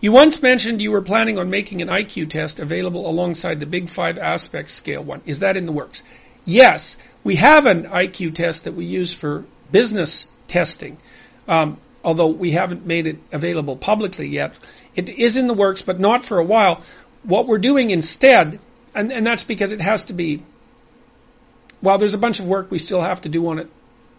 You once mentioned you were planning on making an IQ test available alongside the Big Five Aspect Scale one. Is that in the works? Yes, we have an IQ test that we use for business testing, um, although we haven't made it available publicly yet. It is in the works, but not for a while. What we're doing instead, and, and that's because it has to be, while there's a bunch of work we still have to do on it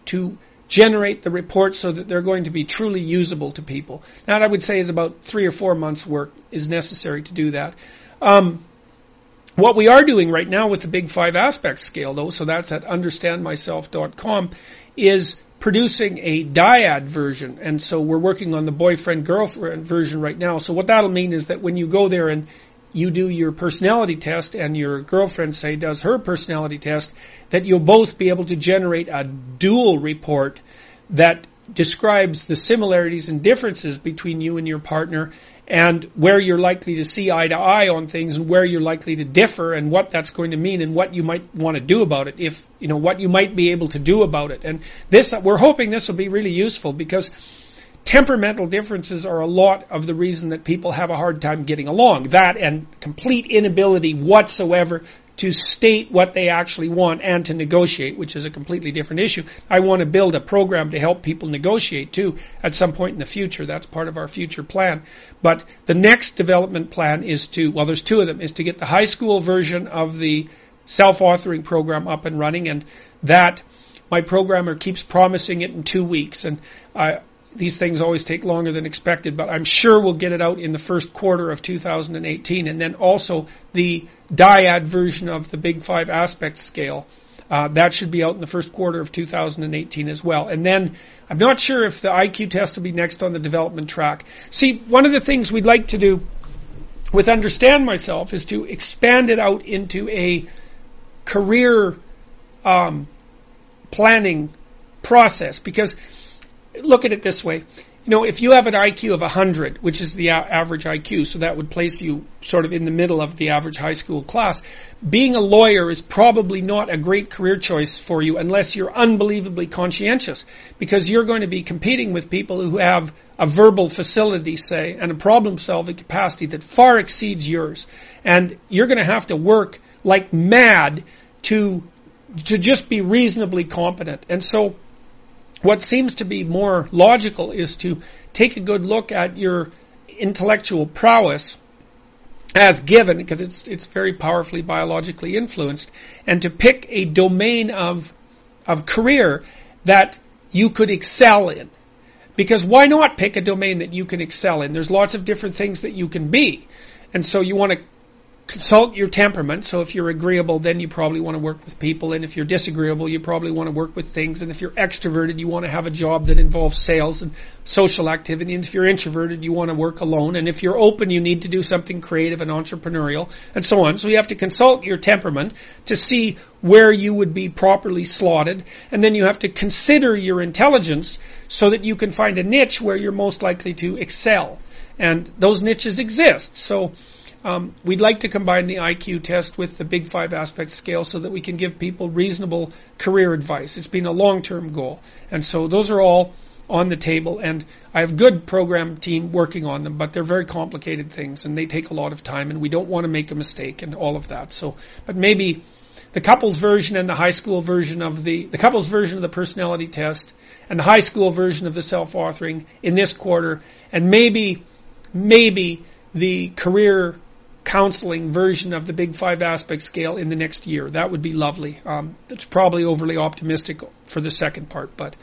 to generate the reports so that they're going to be truly usable to people. That I would say is about three or four months work is necessary to do that. Um, what we are doing right now with the Big Five Aspect Scale, though, so that's at understandmyself.com, is producing a dyad version. And so we're working on the boyfriend girlfriend version right now. So what that'll mean is that when you go there and you do your personality test and your girlfriend say does her personality test, that you'll both be able to generate a dual report that describes the similarities and differences between you and your partner and where you're likely to see eye to eye on things and where you're likely to differ and what that's going to mean and what you might want to do about it if you know what you might be able to do about it. And this we're hoping this will be really useful because temperamental differences are a lot of the reason that people have a hard time getting along. That and complete inability whatsoever to state what they actually want and to negotiate, which is a completely different issue. I want to build a program to help people negotiate too at some point in the future. That's part of our future plan. But the next development plan is to, well, there's two of them, is to get the high school version of the self-authoring program up and running and that my programmer keeps promising it in two weeks and I, these things always take longer than expected, but I'm sure we'll get it out in the first quarter of 2018. And then also the dyad version of the Big Five aspect scale. Uh, that should be out in the first quarter of 2018 as well. And then I'm not sure if the IQ test will be next on the development track. See, one of the things we'd like to do with Understand Myself is to expand it out into a career um, planning process because look at it this way. You know, if you have an IQ of 100, which is the average IQ, so that would place you sort of in the middle of the average high school class, being a lawyer is probably not a great career choice for you unless you're unbelievably conscientious because you're going to be competing with people who have a verbal facility, say, and a problem solving capacity that far exceeds yours. And you're going to have to work like mad to, to just be reasonably competent. And so what seems to be more logical is to take a good look at your intellectual prowess as given, because it's it's very powerfully biologically influenced, and to pick a domain of of career that you could excel in. Because why not pick a domain that you can excel in? There's lots of different things that you can be. And so you want to consult your temperament. So if you're agreeable, then you probably want to work with people. And if you're disagreeable, you probably want to work with things. And if you're extroverted, you want to have a job that involves sales and social activity. And if you're introverted, you want to work alone. And if you're open, you need to do something creative and entrepreneurial and so on. So you have to consult your temperament to see where you would be properly slotted. And then you have to consider your intelligence so that you can find a niche where you're most likely to excel. And those niches exist. So, um, we'd like to combine the IQ test with the Big Five aspect scale so that we can give people reasonable career advice. It's been a long-term goal, and so those are all on the table. And I have good program team working on them, but they're very complicated things and they take a lot of time, and we don't want to make a mistake and all of that. So, but maybe the couples version and the high school version of the the couples version of the personality test and the high school version of the self-authoring in this quarter, and maybe maybe the career counseling version of the Big Five aspect scale in the next year. That would be lovely. Um, it's probably overly optimistic for the second part, but